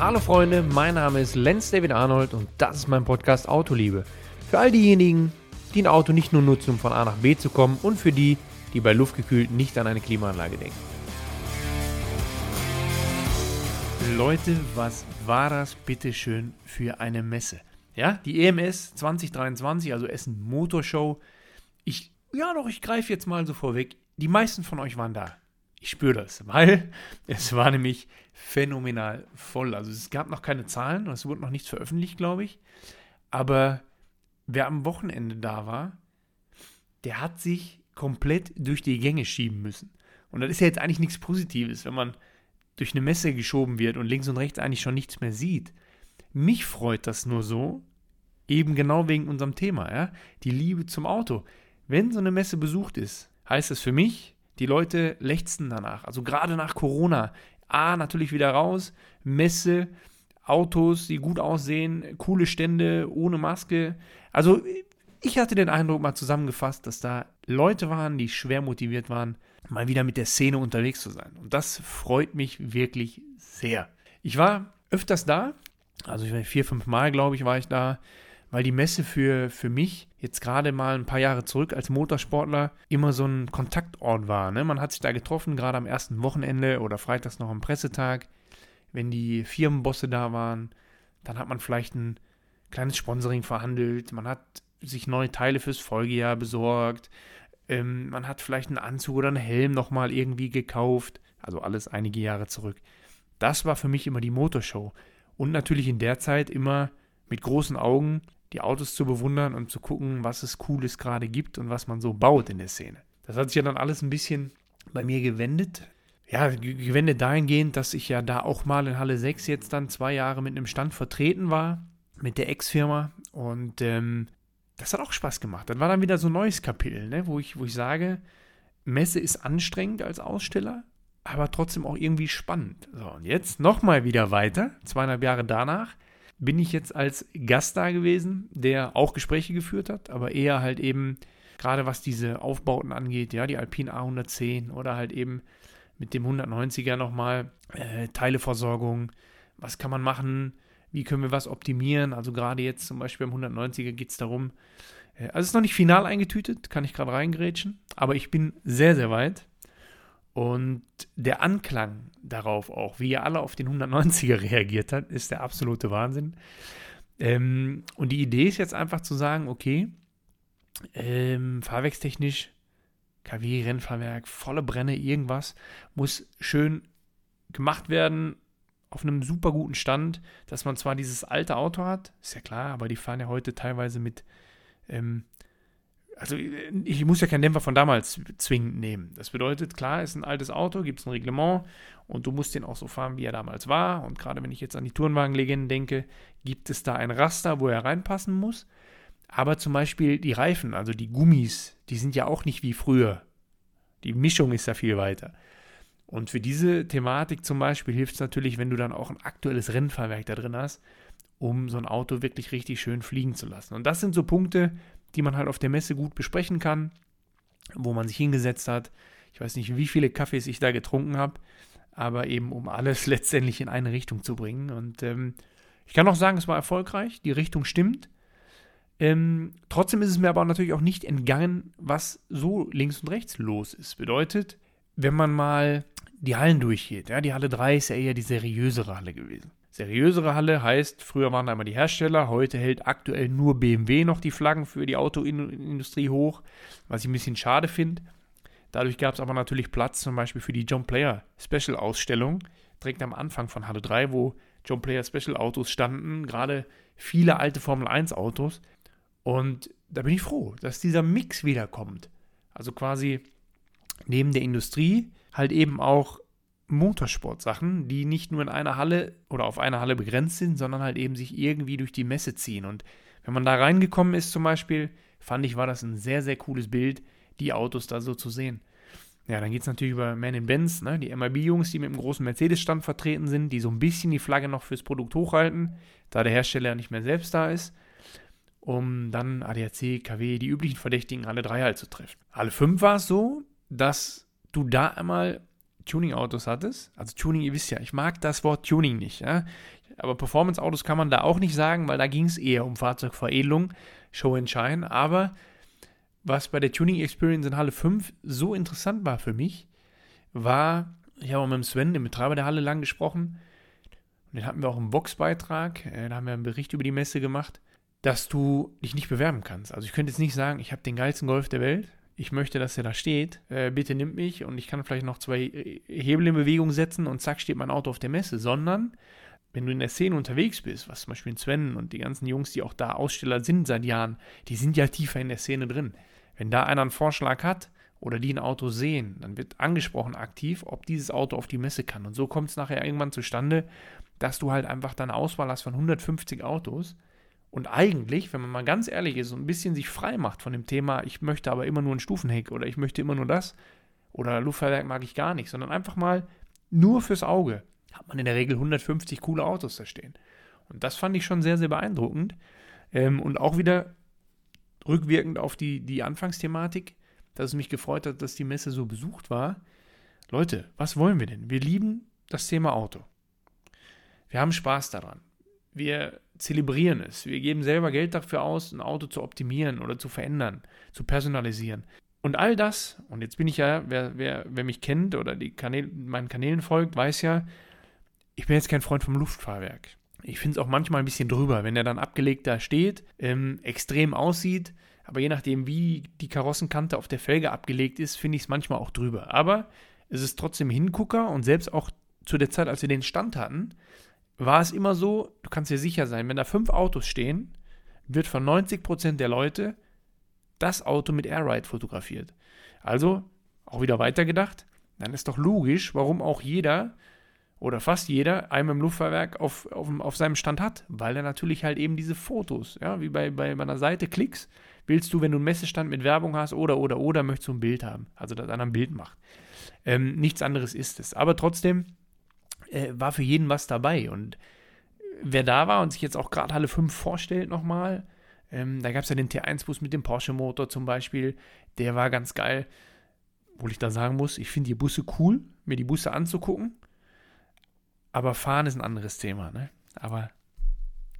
Hallo Freunde, mein Name ist Lenz David Arnold und das ist mein Podcast Autoliebe. Für all diejenigen, die ein Auto nicht nur nutzen, um von A nach B zu kommen und für die, die bei luftgekühlt nicht an eine Klimaanlage denken. Leute, was war das bitte schön für eine Messe? Ja, die EMS 2023, also Essen Motorshow. Ich, ja doch, ich greife jetzt mal so vorweg. Die meisten von euch waren da. Ich spüre das, weil es war nämlich phänomenal voll. Also es gab noch keine Zahlen und es wurde noch nichts veröffentlicht, glaube ich. Aber wer am Wochenende da war, der hat sich komplett durch die Gänge schieben müssen. Und das ist ja jetzt eigentlich nichts Positives, wenn man durch eine Messe geschoben wird und links und rechts eigentlich schon nichts mehr sieht. Mich freut das nur so, eben genau wegen unserem Thema, ja, die Liebe zum Auto. Wenn so eine Messe besucht ist, heißt es für mich, die Leute lechzen danach. Also gerade nach Corona. A, natürlich wieder raus, Messe, Autos, die gut aussehen, coole Stände ohne Maske. Also ich hatte den Eindruck mal zusammengefasst, dass da Leute waren, die schwer motiviert waren, mal wieder mit der Szene unterwegs zu sein. Und das freut mich wirklich sehr. Ich war öfters da, also vier, fünf Mal, glaube ich, war ich da weil die Messe für, für mich jetzt gerade mal ein paar Jahre zurück als Motorsportler immer so ein Kontaktort war. Ne? Man hat sich da getroffen, gerade am ersten Wochenende oder freitags noch am Pressetag, wenn die Firmenbosse da waren. Dann hat man vielleicht ein kleines Sponsoring verhandelt, man hat sich neue Teile fürs Folgejahr besorgt, ähm, man hat vielleicht einen Anzug oder einen Helm nochmal irgendwie gekauft. Also alles einige Jahre zurück. Das war für mich immer die Motorshow. Und natürlich in der Zeit immer mit großen Augen die Autos zu bewundern und zu gucken, was es Cooles gerade gibt und was man so baut in der Szene. Das hat sich ja dann alles ein bisschen bei mir gewendet. Ja, gewendet dahingehend, dass ich ja da auch mal in Halle 6 jetzt dann zwei Jahre mit einem Stand vertreten war, mit der Ex-Firma. Und ähm, das hat auch Spaß gemacht. Dann war dann wieder so ein neues Kapitel, ne, wo, ich, wo ich sage, Messe ist anstrengend als Aussteller, aber trotzdem auch irgendwie spannend. So, und jetzt nochmal wieder weiter, zweieinhalb Jahre danach bin ich jetzt als Gast da gewesen, der auch Gespräche geführt hat, aber eher halt eben, gerade was diese Aufbauten angeht, ja, die Alpine A110 oder halt eben mit dem 190er nochmal äh, Teileversorgung, was kann man machen, wie können wir was optimieren, also gerade jetzt zum Beispiel beim 190er geht es darum, äh, also es ist noch nicht final eingetütet, kann ich gerade reingrätschen, aber ich bin sehr, sehr weit und der Anklang darauf auch, wie ihr alle auf den 190er reagiert habt, ist der absolute Wahnsinn. Ähm, und die Idee ist jetzt einfach zu sagen, okay, ähm, fahrwerkstechnisch, KW, Rennfahrwerk, volle Brenne, irgendwas, muss schön gemacht werden, auf einem super guten Stand, dass man zwar dieses alte Auto hat, ist ja klar, aber die fahren ja heute teilweise mit ähm, also ich muss ja keinen Dämpfer von damals zwingend nehmen. Das bedeutet, klar, ist ein altes Auto, gibt es ein Reglement und du musst den auch so fahren, wie er damals war. Und gerade wenn ich jetzt an die Tourenwagenlegenden denke, gibt es da ein Raster, wo er reinpassen muss. Aber zum Beispiel die Reifen, also die Gummis, die sind ja auch nicht wie früher. Die Mischung ist ja viel weiter. Und für diese Thematik zum Beispiel hilft es natürlich, wenn du dann auch ein aktuelles Rennfahrwerk da drin hast, um so ein Auto wirklich richtig schön fliegen zu lassen. Und das sind so Punkte, die man halt auf der Messe gut besprechen kann, wo man sich hingesetzt hat. Ich weiß nicht, wie viele Kaffees ich da getrunken habe, aber eben um alles letztendlich in eine Richtung zu bringen. Und ähm, ich kann auch sagen, es war erfolgreich, die Richtung stimmt. Ähm, trotzdem ist es mir aber natürlich auch nicht entgangen, was so links und rechts los ist. Bedeutet, wenn man mal die Hallen durchgeht, ja, die Halle 3 ist ja eher die seriösere Halle gewesen. Seriösere Halle heißt, früher waren da immer die Hersteller, heute hält aktuell nur BMW noch die Flaggen für die Autoindustrie hoch, was ich ein bisschen schade finde. Dadurch gab es aber natürlich Platz zum Beispiel für die John Player Special Ausstellung, direkt am Anfang von Halle 3, wo John Player Special Autos standen, gerade viele alte Formel 1 Autos. Und da bin ich froh, dass dieser Mix wiederkommt. Also quasi neben der Industrie halt eben auch Motorsportsachen, die nicht nur in einer Halle oder auf einer Halle begrenzt sind, sondern halt eben sich irgendwie durch die Messe ziehen. Und wenn man da reingekommen ist zum Beispiel, fand ich, war das ein sehr, sehr cooles Bild, die Autos da so zu sehen. Ja, dann geht es natürlich über Man in Benz, ne? die MIB-Jungs, die mit dem großen Mercedes-Stand vertreten sind, die so ein bisschen die Flagge noch fürs Produkt hochhalten, da der Hersteller nicht mehr selbst da ist, um dann ADAC, KW, die üblichen Verdächtigen, alle drei halt zu treffen. Alle fünf war es so, dass du da einmal Tuning-Autos hattest, also Tuning, ihr wisst ja, ich mag das Wort Tuning nicht. Ja? aber Performance-Autos kann man da auch nicht sagen, weil da ging es eher um Fahrzeugveredelung, Show and Shine. Aber was bei der Tuning Experience in Halle 5 so interessant war für mich, war, ich habe auch mit dem Sven, dem Betreiber der Halle, lang gesprochen. Und den hatten wir auch im Boxbeitrag. Äh, da haben wir einen Bericht über die Messe gemacht, dass du dich nicht bewerben kannst. Also ich könnte jetzt nicht sagen, ich habe den geilsten Golf der Welt. Ich möchte, dass er da steht. Äh, bitte nimmt mich und ich kann vielleicht noch zwei Hebel in Bewegung setzen und zack steht mein Auto auf der Messe. Sondern wenn du in der Szene unterwegs bist, was zum Beispiel Sven und die ganzen Jungs, die auch da Aussteller sind seit Jahren, die sind ja tiefer in der Szene drin. Wenn da einer einen Vorschlag hat oder die ein Auto sehen, dann wird angesprochen aktiv, ob dieses Auto auf die Messe kann. Und so kommt es nachher irgendwann zustande, dass du halt einfach deine Auswahl hast von 150 Autos und eigentlich, wenn man mal ganz ehrlich ist, so ein bisschen sich frei macht von dem Thema, ich möchte aber immer nur ein Stufenheck oder ich möchte immer nur das oder Luftfahrwerk mag ich gar nicht, sondern einfach mal nur fürs Auge hat man in der Regel 150 coole Autos da stehen. Und das fand ich schon sehr, sehr beeindruckend. Ähm, und auch wieder rückwirkend auf die, die Anfangsthematik, dass es mich gefreut hat, dass die Messe so besucht war. Leute, was wollen wir denn? Wir lieben das Thema Auto. Wir haben Spaß daran. Wir zelebrieren es. Wir geben selber Geld dafür aus, ein Auto zu optimieren oder zu verändern, zu personalisieren. Und all das, und jetzt bin ich ja, wer, wer, wer mich kennt oder die Kanäle, meinen Kanälen folgt, weiß ja, ich bin jetzt kein Freund vom Luftfahrwerk. Ich finde es auch manchmal ein bisschen drüber, wenn er dann abgelegt da steht, ähm, extrem aussieht, aber je nachdem, wie die Karossenkante auf der Felge abgelegt ist, finde ich es manchmal auch drüber. Aber es ist trotzdem Hingucker und selbst auch zu der Zeit, als wir den Stand hatten, war es immer so, du kannst dir sicher sein, wenn da fünf Autos stehen, wird von 90% der Leute das Auto mit Airride fotografiert. Also, auch wieder weitergedacht, dann ist doch logisch, warum auch jeder oder fast jeder einmal im Luftfahrwerk auf, auf, auf seinem Stand hat, weil er natürlich halt eben diese Fotos, ja, wie bei, bei meiner Seite Klicks, willst du, wenn du einen Messestand mit Werbung hast oder, oder, oder, möchtest du ein Bild haben, also dass einer ein Bild macht. Ähm, nichts anderes ist es. Aber trotzdem äh, war für jeden was dabei und wer da war und sich jetzt auch gerade Halle 5 vorstellt nochmal, ähm, da gab es ja den T1-Bus mit dem Porsche-Motor zum Beispiel, der war ganz geil. Obwohl ich da sagen muss, ich finde die Busse cool, mir die Busse anzugucken. Aber fahren ist ein anderes Thema, ne? Aber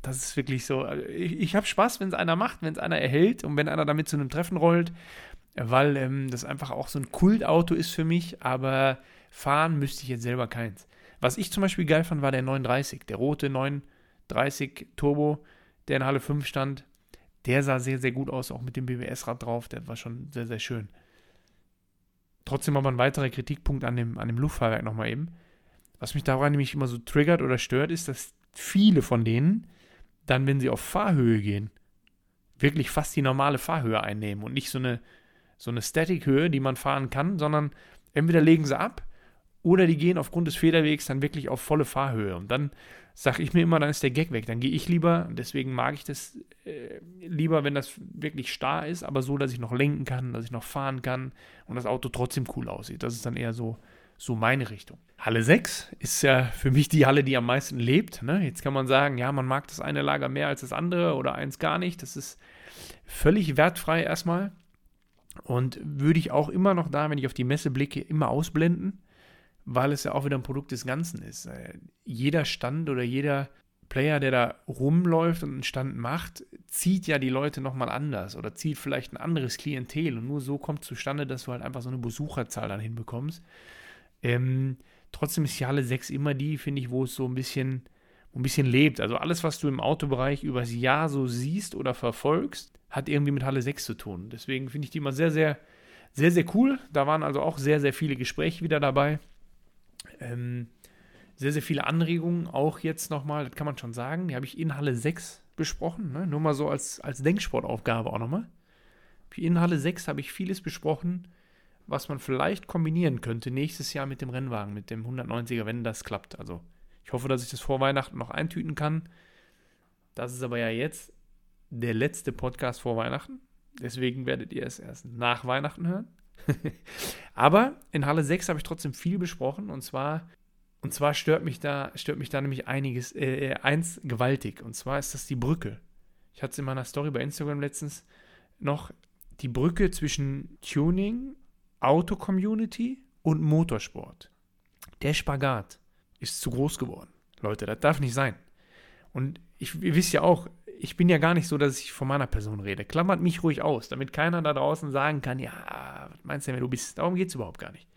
das ist wirklich so. Also ich, ich habe Spaß, wenn es einer macht, wenn es einer erhält und wenn einer damit zu einem Treffen rollt, weil ähm, das einfach auch so ein Kultauto ist für mich, aber fahren müsste ich jetzt selber keins. Was ich zum Beispiel geil fand, war der 39, der rote 930 Turbo, der in Halle 5 stand. Der sah sehr, sehr gut aus, auch mit dem BBS-Rad drauf. Der war schon sehr, sehr schön. Trotzdem aber ein weiterer Kritikpunkt an dem, an dem Luftfahrwerk nochmal eben. Was mich daran nämlich immer so triggert oder stört, ist, dass viele von denen dann, wenn sie auf Fahrhöhe gehen, wirklich fast die normale Fahrhöhe einnehmen und nicht so eine, so eine Static-Höhe, die man fahren kann, sondern entweder legen sie ab oder die gehen aufgrund des Federwegs dann wirklich auf volle Fahrhöhe. Und dann sage ich mir immer, dann ist der Gag weg. Dann gehe ich lieber, deswegen mag ich das äh, lieber, wenn das wirklich starr ist, aber so, dass ich noch lenken kann, dass ich noch fahren kann und das Auto trotzdem cool aussieht. Das ist dann eher so so meine Richtung. Halle 6 ist ja für mich die Halle, die am meisten lebt. Ne? Jetzt kann man sagen, ja, man mag das eine Lager mehr als das andere oder eins gar nicht. Das ist völlig wertfrei erstmal. Und würde ich auch immer noch da, wenn ich auf die Messe blicke, immer ausblenden, weil es ja auch wieder ein Produkt des Ganzen ist. Äh, jeder Stand oder jeder Player, der da rumläuft und einen Stand macht, zieht ja die Leute nochmal anders oder zieht vielleicht ein anderes Klientel und nur so kommt zustande, dass du halt einfach so eine Besucherzahl dann hinbekommst. Ähm, trotzdem ist Halle 6 immer die, finde ich, wo es so ein bisschen, ein bisschen lebt. Also alles, was du im Autobereich übers Jahr so siehst oder verfolgst, hat irgendwie mit Halle 6 zu tun. Deswegen finde ich die immer sehr, sehr, sehr, sehr cool. Da waren also auch sehr, sehr viele Gespräche wieder dabei. Ähm, sehr, sehr viele Anregungen, auch jetzt nochmal, das kann man schon sagen, die habe ich in Halle 6 besprochen, ne? nur mal so als, als Denksportaufgabe auch nochmal. In Halle 6 habe ich vieles besprochen, was man vielleicht kombinieren könnte nächstes Jahr mit dem Rennwagen, mit dem 190er, wenn das klappt. Also ich hoffe, dass ich das vor Weihnachten noch eintüten kann. Das ist aber ja jetzt der letzte Podcast vor Weihnachten. Deswegen werdet ihr es erst nach Weihnachten hören. aber in Halle 6 habe ich trotzdem viel besprochen und zwar und zwar stört mich da stört mich da nämlich einiges äh, eins gewaltig und zwar ist das die Brücke. Ich hatte es in meiner Story bei Instagram letztens noch die Brücke zwischen Tuning Auto-Community und Motorsport. Der Spagat ist zu groß geworden. Leute, das darf nicht sein. Und ich, ihr wisst ja auch, ich bin ja gar nicht so, dass ich von meiner Person rede. Klammert mich ruhig aus, damit keiner da draußen sagen kann, ja, was meinst du, wer du bist? Darum geht es überhaupt gar nicht.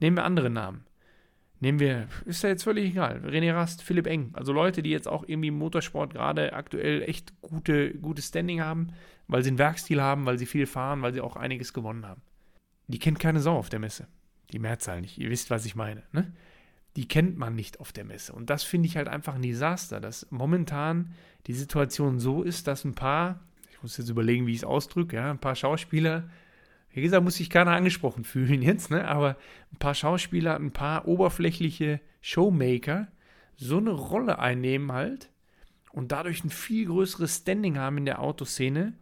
Nehmen wir andere Namen. Nehmen wir, ist ja jetzt völlig egal, René Rast, Philipp Eng. Also Leute, die jetzt auch irgendwie im Motorsport gerade aktuell echt gute, gutes Standing haben, weil sie einen Werkstil haben, weil sie viel fahren, weil sie auch einiges gewonnen haben. Die kennt keine Sau auf der Messe. Die Mehrzahl nicht. Ihr wisst, was ich meine. Ne? Die kennt man nicht auf der Messe. Und das finde ich halt einfach ein Desaster, dass momentan die Situation so ist, dass ein paar, ich muss jetzt überlegen, wie ich es ausdrücke, ja, ein paar Schauspieler wie gesagt, muss sich keiner angesprochen fühlen jetzt, ne? aber ein paar Schauspieler, ein paar oberflächliche Showmaker so eine Rolle einnehmen halt und dadurch ein viel größeres Standing haben in der Autoszene,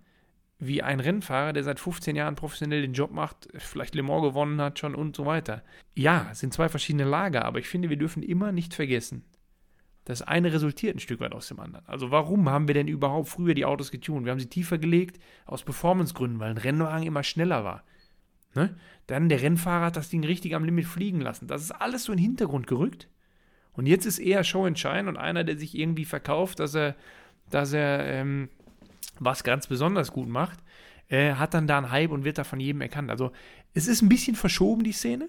wie ein Rennfahrer, der seit 15 Jahren professionell den Job macht, vielleicht Le Mans gewonnen hat schon und so weiter. Ja, sind zwei verschiedene Lager, aber ich finde, wir dürfen immer nicht vergessen, das eine resultiert ein Stück weit aus dem anderen. Also warum haben wir denn überhaupt früher die Autos getunt? Wir haben sie tiefer gelegt aus Performancegründen, weil ein Rennwagen immer schneller war. Ne? Dann der Rennfahrer hat das Ding richtig am Limit fliegen lassen. Das ist alles so in den Hintergrund gerückt. Und jetzt ist eher Show and Shine und einer, der sich irgendwie verkauft, dass er, dass er ähm, was ganz besonders gut macht, äh, hat dann da einen Hype und wird da von jedem erkannt. Also es ist ein bisschen verschoben, die Szene.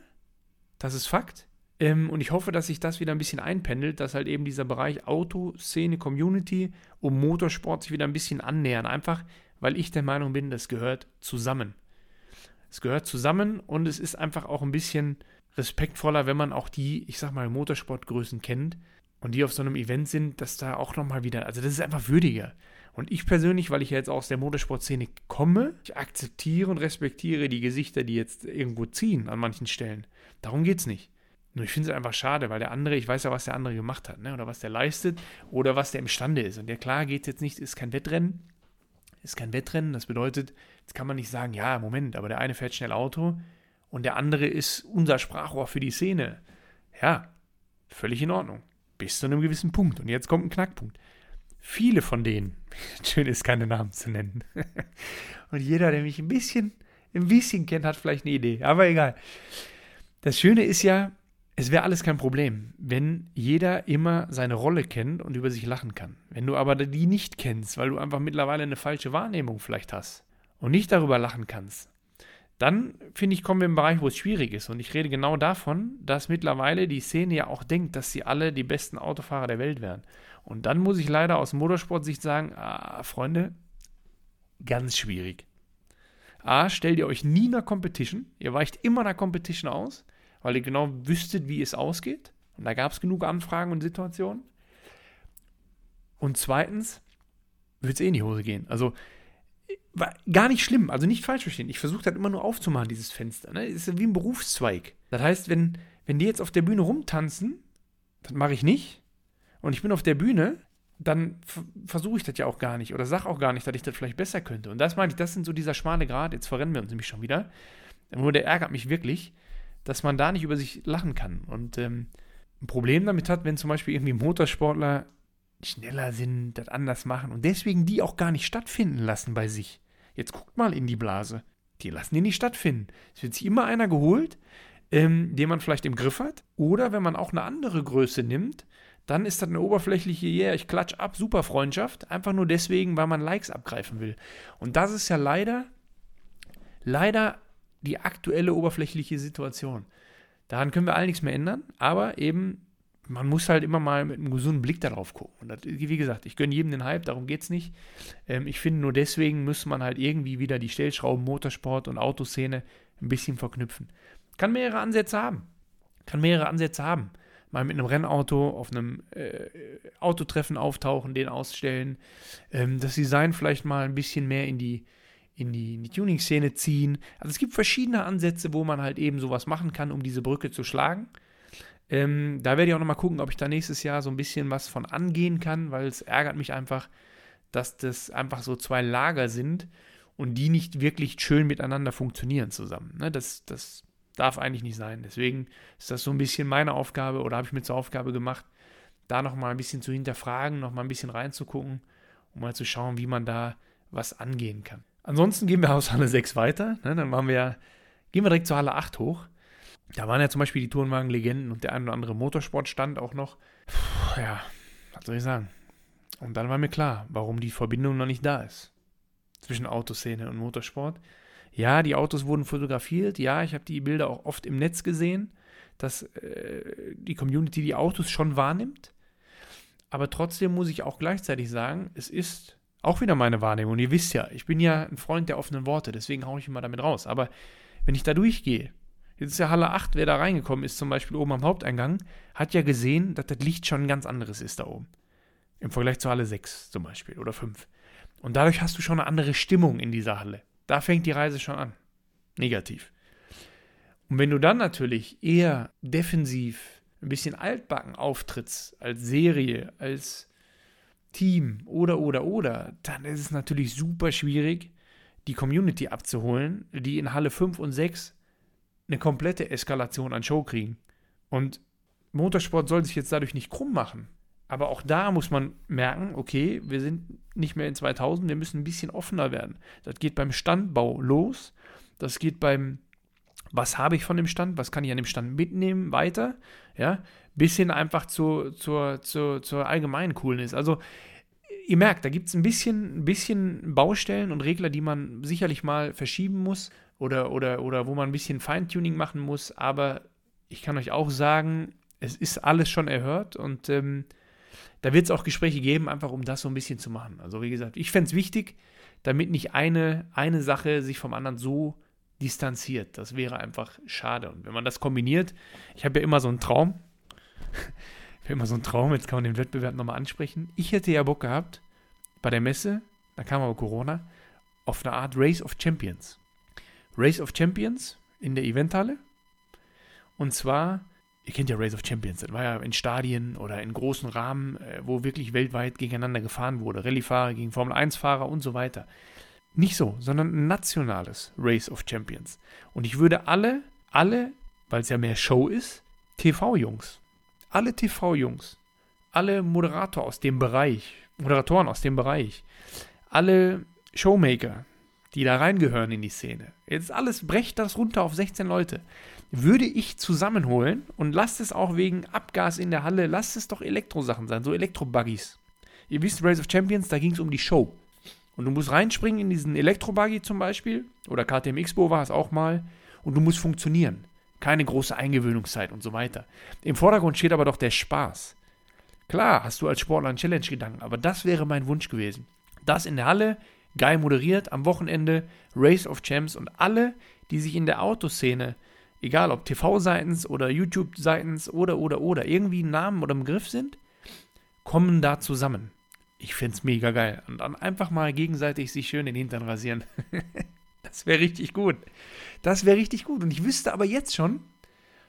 Das ist Fakt. Ähm, und ich hoffe, dass sich das wieder ein bisschen einpendelt, dass halt eben dieser Bereich Autoszene, Community und Motorsport sich wieder ein bisschen annähern. Einfach, weil ich der Meinung bin, das gehört zusammen. Es gehört zusammen und es ist einfach auch ein bisschen respektvoller, wenn man auch die, ich sag mal, Motorsportgrößen kennt und die auf so einem Event sind, dass da auch nochmal wieder, also das ist einfach würdiger. Und ich persönlich, weil ich ja jetzt aus der Motorsportszene komme, ich akzeptiere und respektiere die Gesichter, die jetzt irgendwo ziehen an manchen Stellen. Darum geht es nicht. Nur ich finde es einfach schade, weil der andere, ich weiß ja, was der andere gemacht hat, ne? oder was der leistet, oder was der imstande ist. Und der klar geht jetzt nicht, ist kein Wettrennen, ist kein Wettrennen. Das bedeutet, jetzt kann man nicht sagen, ja, Moment, aber der eine fährt schnell Auto und der andere ist unser Sprachrohr für die Szene. Ja, völlig in Ordnung. Bis zu einem gewissen Punkt. Und jetzt kommt ein Knackpunkt. Viele von denen, schön ist, keine Namen zu nennen. und jeder, der mich ein bisschen, ein bisschen kennt, hat vielleicht eine Idee. Aber egal. Das Schöne ist ja, es wäre alles kein Problem, wenn jeder immer seine Rolle kennt und über sich lachen kann. Wenn du aber die nicht kennst, weil du einfach mittlerweile eine falsche Wahrnehmung vielleicht hast und nicht darüber lachen kannst, dann finde ich, kommen wir im Bereich, wo es schwierig ist. Und ich rede genau davon, dass mittlerweile die Szene ja auch denkt, dass sie alle die besten Autofahrer der Welt wären. Und dann muss ich leider aus Motorsportsicht sagen, ah, Freunde, ganz schwierig. A, stellt ihr euch nie einer Competition, ihr weicht immer einer Competition aus weil ihr genau wüsstet, wie es ausgeht. Und da gab es genug Anfragen und Situationen. Und zweitens wird es eh in die Hose gehen. Also war gar nicht schlimm, also nicht falsch verstehen. Ich versuche halt immer nur aufzumachen, dieses Fenster. Ne? Das ist wie ein Berufszweig. Das heißt, wenn, wenn die jetzt auf der Bühne rumtanzen, das mache ich nicht. Und ich bin auf der Bühne, dann versuche ich das ja auch gar nicht oder sage auch gar nicht, dass ich das vielleicht besser könnte. Und das meine ich, das sind so dieser schmale Grad, jetzt verrennen wir uns nämlich schon wieder. Nur der ärgert mich wirklich, dass man da nicht über sich lachen kann. Und ähm, ein Problem damit hat, wenn zum Beispiel irgendwie Motorsportler schneller sind, das anders machen und deswegen die auch gar nicht stattfinden lassen bei sich. Jetzt guckt mal in die Blase. Die lassen die nicht stattfinden. Es wird sich immer einer geholt, ähm, den man vielleicht im Griff hat. Oder wenn man auch eine andere Größe nimmt, dann ist das eine oberflächliche, yeah, ich klatsch ab, super Freundschaft. Einfach nur deswegen, weil man Likes abgreifen will. Und das ist ja leider, leider die aktuelle oberflächliche Situation. Daran können wir alle nichts mehr ändern, aber eben, man muss halt immer mal mit einem gesunden Blick darauf gucken. Und das, wie gesagt, ich gönne jedem den Hype, darum geht es nicht. Ähm, ich finde, nur deswegen muss man halt irgendwie wieder die Stellschrauben Motorsport und Autoszene ein bisschen verknüpfen. Kann mehrere Ansätze haben. Kann mehrere Ansätze haben. Mal mit einem Rennauto auf einem äh, Autotreffen auftauchen, den ausstellen. Ähm, das Design vielleicht mal ein bisschen mehr in die in die, in die Tuning-Szene ziehen. Also es gibt verschiedene Ansätze, wo man halt eben sowas machen kann, um diese Brücke zu schlagen. Ähm, da werde ich auch nochmal gucken, ob ich da nächstes Jahr so ein bisschen was von angehen kann, weil es ärgert mich einfach, dass das einfach so zwei Lager sind und die nicht wirklich schön miteinander funktionieren zusammen. Ne? Das, das darf eigentlich nicht sein. Deswegen ist das so ein bisschen meine Aufgabe oder habe ich mir zur Aufgabe gemacht, da nochmal ein bisschen zu hinterfragen, nochmal ein bisschen reinzugucken, um mal zu schauen, wie man da was angehen kann. Ansonsten gehen wir aus Halle 6 weiter. Ne? Dann wir, gehen wir direkt zur Halle 8 hoch. Da waren ja zum Beispiel die Tourenwagen-Legenden und der ein oder andere Motorsportstand auch noch. Puh, ja, was soll ich sagen? Und dann war mir klar, warum die Verbindung noch nicht da ist. Zwischen Autoszene und Motorsport. Ja, die Autos wurden fotografiert. Ja, ich habe die Bilder auch oft im Netz gesehen, dass äh, die Community die Autos schon wahrnimmt. Aber trotzdem muss ich auch gleichzeitig sagen, es ist auch wieder meine Wahrnehmung. Und ihr wisst ja, ich bin ja ein Freund der offenen Worte, deswegen haue ich immer damit raus. Aber wenn ich da durchgehe, jetzt ist ja Halle 8, wer da reingekommen ist, zum Beispiel oben am Haupteingang, hat ja gesehen, dass das Licht schon ein ganz anderes ist da oben. Im Vergleich zu Halle 6 zum Beispiel oder 5. Und dadurch hast du schon eine andere Stimmung in dieser Halle. Da fängt die Reise schon an. Negativ. Und wenn du dann natürlich eher defensiv, ein bisschen altbacken auftrittst, als Serie, als Team oder, oder, oder, dann ist es natürlich super schwierig, die Community abzuholen, die in Halle 5 und 6 eine komplette Eskalation an Show kriegen. Und Motorsport soll sich jetzt dadurch nicht krumm machen. Aber auch da muss man merken, okay, wir sind nicht mehr in 2000, wir müssen ein bisschen offener werden. Das geht beim Standbau los, das geht beim, was habe ich von dem Stand, was kann ich an dem Stand mitnehmen, weiter, ja, bis hin einfach zu, zur, zur, zur allgemeinen Coolness. Also, ihr merkt, da gibt es ein bisschen, ein bisschen Baustellen und Regler, die man sicherlich mal verschieben muss oder, oder, oder wo man ein bisschen Feintuning machen muss, aber ich kann euch auch sagen, es ist alles schon erhört und ähm, da wird es auch Gespräche geben, einfach um das so ein bisschen zu machen. Also wie gesagt, ich fände es wichtig, damit nicht eine, eine Sache sich vom anderen so distanziert. Das wäre einfach schade. Und wenn man das kombiniert, ich habe ja immer so einen Traum, habe immer so einen Traum, jetzt kann man den Wettbewerb nochmal ansprechen. Ich hätte ja Bock gehabt, bei der Messe, da kam aber Corona, auf eine Art Race of Champions. Race of Champions in der Eventhalle. Und zwar ihr kennt ja Race of Champions, das war ja in Stadien oder in großen Rahmen, äh, wo wirklich weltweit gegeneinander gefahren wurde. Rallye-Fahrer gegen Formel-1-Fahrer und so weiter. Nicht so, sondern ein nationales Race of Champions. Und ich würde alle, alle, weil es ja mehr Show ist, TV-Jungs, alle TV-Jungs, alle Moderator aus dem Bereich, Moderatoren aus dem Bereich, alle Showmaker, die da reingehören in die Szene. Jetzt alles, brecht das runter auf 16 Leute würde ich zusammenholen und lasst es auch wegen Abgas in der Halle, lasst es doch Elektrosachen sein, so Elektrobuggies. Ihr wisst, Race of Champions, da ging es um die Show. Und du musst reinspringen in diesen Elektrobuggy zum Beispiel, oder KTM Expo war es auch mal, und du musst funktionieren. Keine große Eingewöhnungszeit und so weiter. Im Vordergrund steht aber doch der Spaß. Klar, hast du als Sportler einen Challenge-Gedanken, aber das wäre mein Wunsch gewesen. Das in der Halle, geil moderiert, am Wochenende, Race of Champs und alle, die sich in der Autoszene egal ob TV-Seitens oder YouTube-Seitens oder, oder, oder, irgendwie einen Namen oder einen Begriff sind, kommen da zusammen. Ich fände es mega geil. Und dann einfach mal gegenseitig sich schön den Hintern rasieren. das wäre richtig gut. Das wäre richtig gut. Und ich wüsste aber jetzt schon,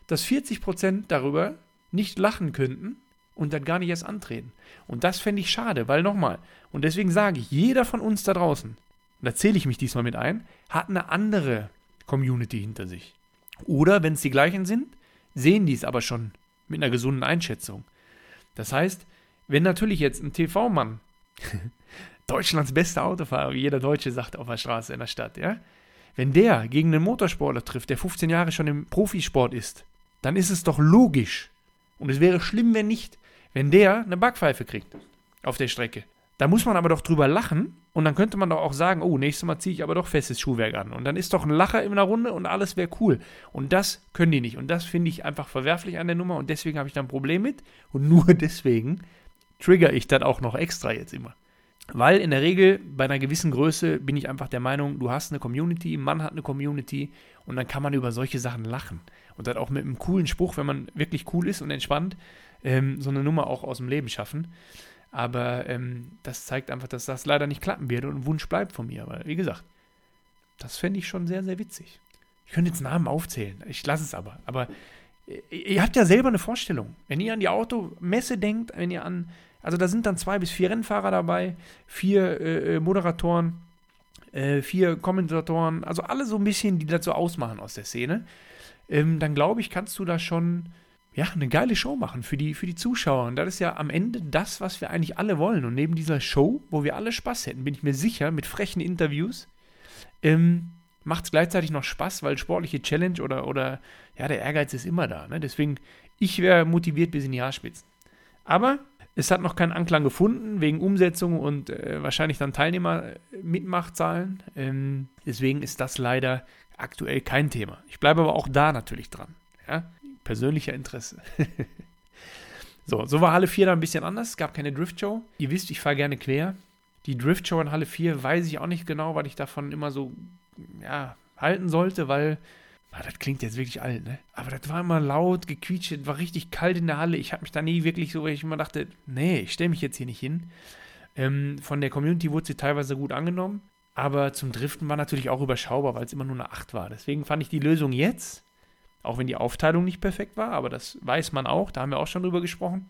dass 40% darüber nicht lachen könnten und dann gar nicht erst antreten. Und das fände ich schade, weil nochmal, und deswegen sage ich, jeder von uns da draußen, und da zähle ich mich diesmal mit ein, hat eine andere Community hinter sich. Oder, wenn es die gleichen sind, sehen die es aber schon mit einer gesunden Einschätzung. Das heißt, wenn natürlich jetzt ein TV-Mann, Deutschlands bester Autofahrer, wie jeder Deutsche sagt auf der Straße in der Stadt, ja, wenn der gegen einen Motorsportler trifft, der 15 Jahre schon im Profisport ist, dann ist es doch logisch. Und es wäre schlimm, wenn nicht, wenn der eine Backpfeife kriegt auf der Strecke. Da muss man aber doch drüber lachen und dann könnte man doch auch sagen, oh, nächstes Mal ziehe ich aber doch festes Schuhwerk an. Und dann ist doch ein Lacher in der Runde und alles wäre cool. Und das können die nicht. Und das finde ich einfach verwerflich an der Nummer und deswegen habe ich da ein Problem mit. Und nur deswegen trigger ich das auch noch extra jetzt immer. Weil in der Regel bei einer gewissen Größe bin ich einfach der Meinung, du hast eine Community, Mann hat eine Community und dann kann man über solche Sachen lachen. Und dann auch mit einem coolen Spruch, wenn man wirklich cool ist und entspannt, ähm, so eine Nummer auch aus dem Leben schaffen. Aber ähm, das zeigt einfach, dass das leider nicht klappen wird und ein Wunsch bleibt von mir. Aber wie gesagt, das fände ich schon sehr, sehr witzig. Ich könnte jetzt Namen aufzählen, ich lasse es aber. Aber ihr, ihr habt ja selber eine Vorstellung. Wenn ihr an die Automesse denkt, wenn ihr an, also da sind dann zwei bis vier Rennfahrer dabei, vier äh, äh Moderatoren, äh, vier Kommentatoren, also alle so ein bisschen, die das so ausmachen aus der Szene. Ähm, dann glaube ich, kannst du da schon ja, eine geile Show machen für die, für die Zuschauer. Und das ist ja am Ende das, was wir eigentlich alle wollen. Und neben dieser Show, wo wir alle Spaß hätten, bin ich mir sicher, mit frechen Interviews, ähm, macht es gleichzeitig noch Spaß, weil sportliche Challenge oder, oder ja, der Ehrgeiz ist immer da. Ne? Deswegen, ich wäre motiviert bis in die Haarspitzen. Aber Es hat noch keinen Anklang gefunden, wegen Umsetzung und äh, wahrscheinlich dann Teilnehmer-Mitmachzahlen. Ähm, deswegen ist das leider aktuell kein Thema. Ich bleibe aber auch da natürlich dran. Ja? Persönlicher Interesse. so, so war Halle 4 da ein bisschen anders. Es gab keine Driftshow. Ihr wisst, ich fahre gerne quer. Die Driftshow in Halle 4 weiß ich auch nicht genau, weil ich davon immer so ja, halten sollte, weil Ah, das klingt jetzt wirklich alt, ne? Aber das war immer laut, gequietscht, war richtig kalt in der Halle. Ich habe mich da nie wirklich so, weil ich immer dachte, nee, ich stelle mich jetzt hier nicht hin. Ähm, von der Community wurde sie teilweise gut angenommen, aber zum Driften war natürlich auch überschaubar, weil es immer nur eine 8 war. Deswegen fand ich die Lösung jetzt, auch wenn die Aufteilung nicht perfekt war, aber das weiß man auch, da haben wir auch schon drüber gesprochen,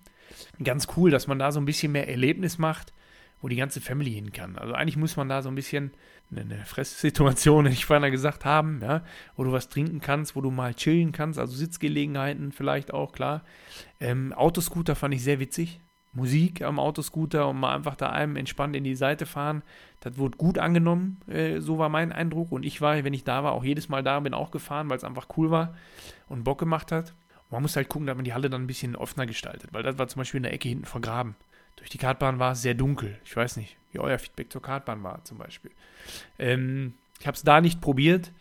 ganz cool, dass man da so ein bisschen mehr Erlebnis macht, wo die ganze Family hin kann. Also eigentlich muss man da so ein bisschen eine Fresssituation, die ich vorhin gesagt haben, ja, wo du was trinken kannst, wo du mal chillen kannst, also Sitzgelegenheiten vielleicht auch, klar. Ähm, Autoscooter fand ich sehr witzig. Musik am Autoscooter und mal einfach da einem entspannt in die Seite fahren. Das wurde gut angenommen, äh, so war mein Eindruck. Und ich war, wenn ich da war, auch jedes Mal da, bin auch gefahren, weil es einfach cool war und Bock gemacht hat. man muss halt gucken, dass man die Halle dann ein bisschen offener gestaltet, weil das war zum Beispiel in der Ecke hinten vergraben. Durch die Kartbahn war es sehr dunkel. Ich weiß nicht, wie euer Feedback zur Kartbahn war zum Beispiel. Ähm, ich habe es da nicht probiert.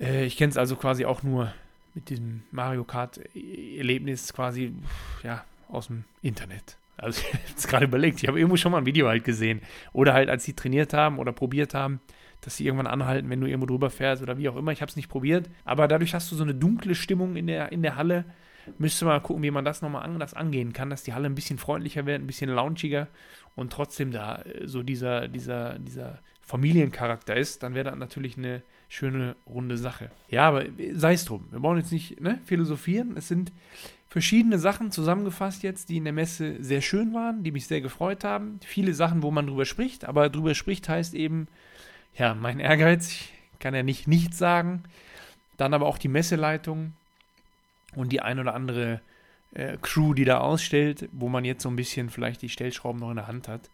Äh, ich kenne es also quasi auch nur mit diesem Mario Kart-Erlebnis quasi ja, aus dem Internet. Also ich habe es gerade überlegt, ich habe irgendwo schon mal ein Video halt gesehen. Oder halt, als sie trainiert haben oder probiert haben, dass sie irgendwann anhalten, wenn du irgendwo drüber fährst oder wie auch immer. Ich habe es nicht probiert. Aber dadurch hast du so eine dunkle Stimmung in der, in der Halle. Müsste mal gucken, wie man das nochmal anders angehen kann, dass die Halle ein bisschen freundlicher wird, ein bisschen launchiger und trotzdem da äh, so dieser, dieser, dieser Familiencharakter ist, dann wäre das natürlich eine schöne, runde Sache. Ja, aber sei es drum. Wir brauchen jetzt nicht ne, philosophieren. Es sind verschiedene Sachen zusammengefasst jetzt, die in der Messe sehr schön waren, die mich sehr gefreut haben. Viele Sachen, wo man drüber spricht, aber drüber spricht heißt eben, ja, mein Ehrgeiz, ich kann ja nicht nichts sagen. Dann aber auch die Messeleitung, und die ein oder andere äh, Crew, die da ausstellt, wo man jetzt so ein bisschen vielleicht die Stellschrauben noch in der Hand hat,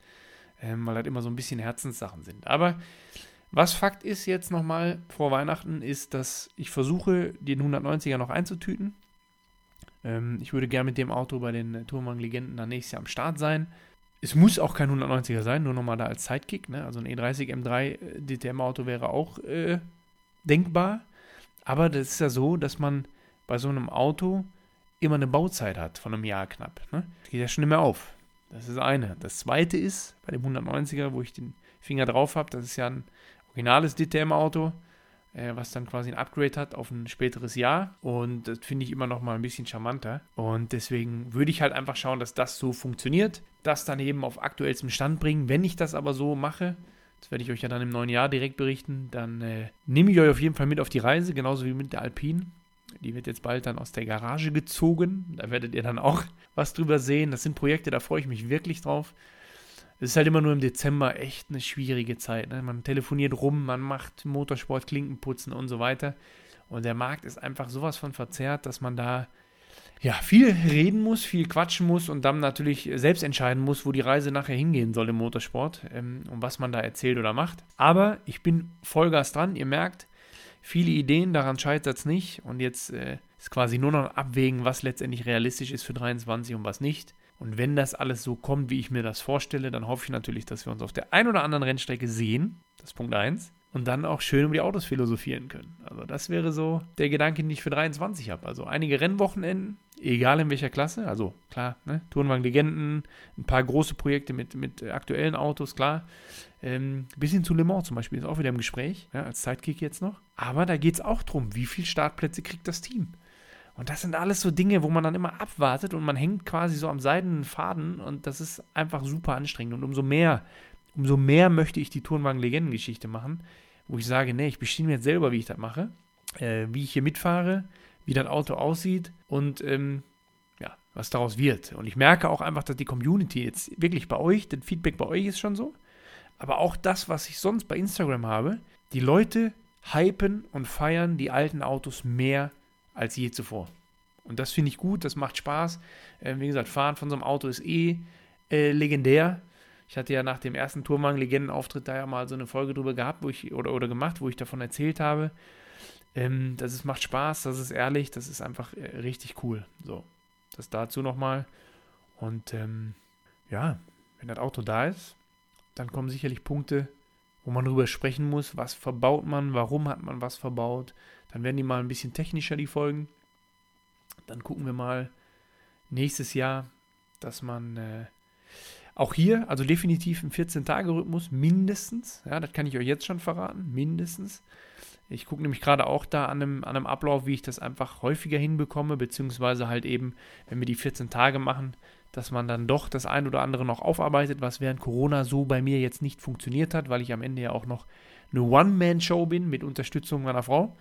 ähm, weil das immer so ein bisschen Herzenssachen sind. Aber was Fakt ist jetzt nochmal vor Weihnachten, ist, dass ich versuche, den 190er noch einzutüten. Ähm, ich würde gerne mit dem Auto bei den äh, Turmwagen-Legenden dann nächstes Jahr am Start sein. Es muss auch kein 190er sein, nur nochmal da als Sidekick. Ne? Also ein E30 M3 DTM-Auto wäre auch äh, denkbar. Aber das ist ja so, dass man bei so einem Auto immer eine Bauzeit hat von einem Jahr knapp. Ne? Das geht ja schon nicht mehr auf. Das ist eine. Das zweite ist, bei dem 190er, wo ich den Finger drauf habe, das ist ja ein originales DTM-Auto, äh, was dann quasi ein Upgrade hat auf ein späteres Jahr. Und das finde ich immer noch mal ein bisschen charmanter. Und deswegen würde ich halt einfach schauen, dass das so funktioniert. Das dann eben auf aktuellstem Stand bringen. Wenn ich das aber so mache, das werde ich euch ja dann im neuen Jahr direkt berichten, dann äh, nehme ich euch auf jeden Fall mit auf die Reise, genauso wie mit der Alpine. Die wird jetzt bald dann aus der Garage gezogen. Da werdet ihr dann auch was drüber sehen. Das sind Projekte, da freue ich mich wirklich drauf. Es ist halt immer nur im Dezember echt eine schwierige Zeit. Ne? Man telefoniert rum, man macht Motorsport, Klinkenputzen und so weiter. Und der Markt ist einfach sowas von verzerrt, dass man da ja, viel reden muss, viel quatschen muss und dann natürlich selbst entscheiden muss, wo die Reise nachher hingehen soll im Motorsport ähm, und was man da erzählt oder macht. Aber ich bin Vollgas dran. Ihr merkt, viele Ideen, daran scheitert es nicht. Und jetzt äh, ist quasi nur noch abwägen, was letztendlich realistisch ist für 23 und was nicht. Und wenn das alles so kommt, wie ich mir das vorstelle, dann hoffe ich natürlich, dass wir uns auf der ein oder anderen Rennstrecke sehen. Das ist Punkt 1. Und dann auch schön über die Autos philosophieren können. Also das wäre so der Gedanke, den ich für 23 habe. Also einige Rennwochenenden, egal in welcher Klasse. Also klar, ne? Tourenwagen Legenden, ein paar große Projekte mit, mit aktuellen Autos, klar. Ähm, bis hin zu Le Mans zum Beispiel ist auch wieder im Gespräch, ja, als Sidekick jetzt noch. Aber da geht es auch darum, wie viele Startplätze kriegt das Team. Und das sind alles so Dinge, wo man dann immer abwartet und man hängt quasi so am seidenen Faden und das ist einfach super anstrengend. Und umso mehr, umso mehr möchte ich die Tourenwagen-Legendengeschichte machen, wo ich sage, nee, ich bestimme jetzt selber, wie ich das mache, äh, wie ich hier mitfahre, wie das Auto aussieht und ähm, ja, was daraus wird. Und ich merke auch einfach, dass die Community jetzt wirklich bei euch, das Feedback bei euch ist schon so, aber auch das, was ich sonst bei Instagram habe, die Leute hypen und feiern die alten Autos mehr als je zuvor. Und das finde ich gut, das macht Spaß. Äh, wie gesagt, Fahren von so einem Auto ist eh äh, legendär. Ich hatte ja nach dem ersten Tourwagen-Legendenauftritt da ja mal so eine Folge drüber gehabt, wo ich, oder, oder gemacht, wo ich davon erzählt habe. Ähm, das ist, macht Spaß, das ist ehrlich, das ist einfach äh, richtig cool. So, das dazu nochmal. Und ähm, ja, wenn das Auto da ist, dann kommen sicherlich Punkte, wo man drüber sprechen muss, was verbaut man, warum hat man was verbaut. Dann werden die mal ein bisschen technischer, die Folgen. Dann gucken wir mal nächstes Jahr, dass man äh, auch hier, also definitiv im 14-Tage-Rhythmus, mindestens, ja, das kann ich euch jetzt schon verraten, mindestens. Ich gucke nämlich gerade auch da an einem, an einem Ablauf, wie ich das einfach häufiger hinbekomme, beziehungsweise halt eben, wenn wir die 14 Tage machen, dass man dann doch das ein oder andere noch aufarbeitet, was während Corona so bei mir jetzt nicht funktioniert hat, weil ich am Ende ja auch noch eine One-Man-Show bin mit Unterstützung meiner Frau.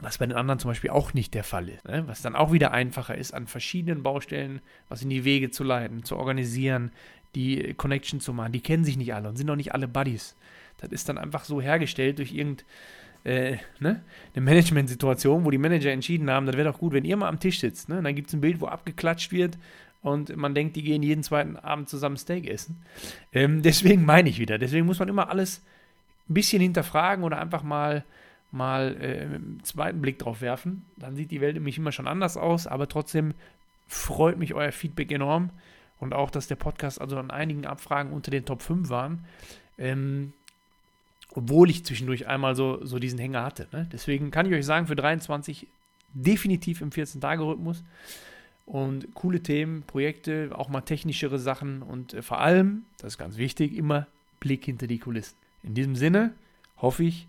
Was bei den anderen zum Beispiel auch nicht der Fall ist. Ne? Was dann auch wieder einfacher ist, an verschiedenen Baustellen was in die Wege zu leiten, zu organisieren, die Connection zu machen. Die kennen sich nicht alle und sind noch nicht alle Buddies. Das ist dann einfach so hergestellt durch irgendeine äh, ne? Management-Situation, wo die Manager entschieden haben, das wäre doch gut, wenn ihr mal am Tisch sitzt. Ne? Dann gibt es ein Bild, wo abgeklatscht wird und man denkt, die gehen jeden zweiten Abend zusammen Steak essen. Ähm, deswegen meine ich wieder. Deswegen muss man immer alles ein bisschen hinterfragen oder einfach mal, mal äh, einen zweiten Blick drauf werfen. Dann sieht die Welt nämlich immer schon anders aus, aber trotzdem freut mich euer Feedback enorm und auch, dass der Podcast also an einigen Abfragen unter den Top 5 waren. Ähm, obwohl ich zwischendurch einmal so, so diesen Hänger hatte. Ne? Deswegen kann ich euch sagen, für 23 definitiv im 14-Tage-Rhythmus. Und coole Themen, Projekte, auch mal technischere Sachen und äh, vor allem, das ist ganz wichtig, immer Blick hinter die Kulissen. In diesem Sinne hoffe ich,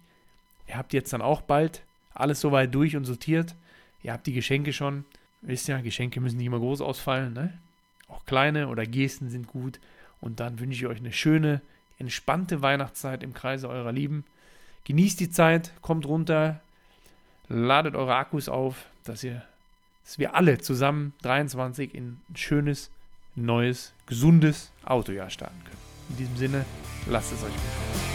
ihr habt jetzt dann auch bald alles soweit durch und sortiert. Ihr habt die Geschenke schon. Wisst ja, Geschenke müssen nicht immer groß ausfallen. Ne? Auch kleine oder Gesten sind gut. Und dann wünsche ich euch eine schöne, entspannte Weihnachtszeit im Kreise eurer Lieben. Genießt die Zeit, kommt runter, ladet eure Akkus auf, dass ihr, dass wir alle zusammen 23 in ein schönes, neues, gesundes Autojahr starten können. In diesem Sinne, lasst es euch gut.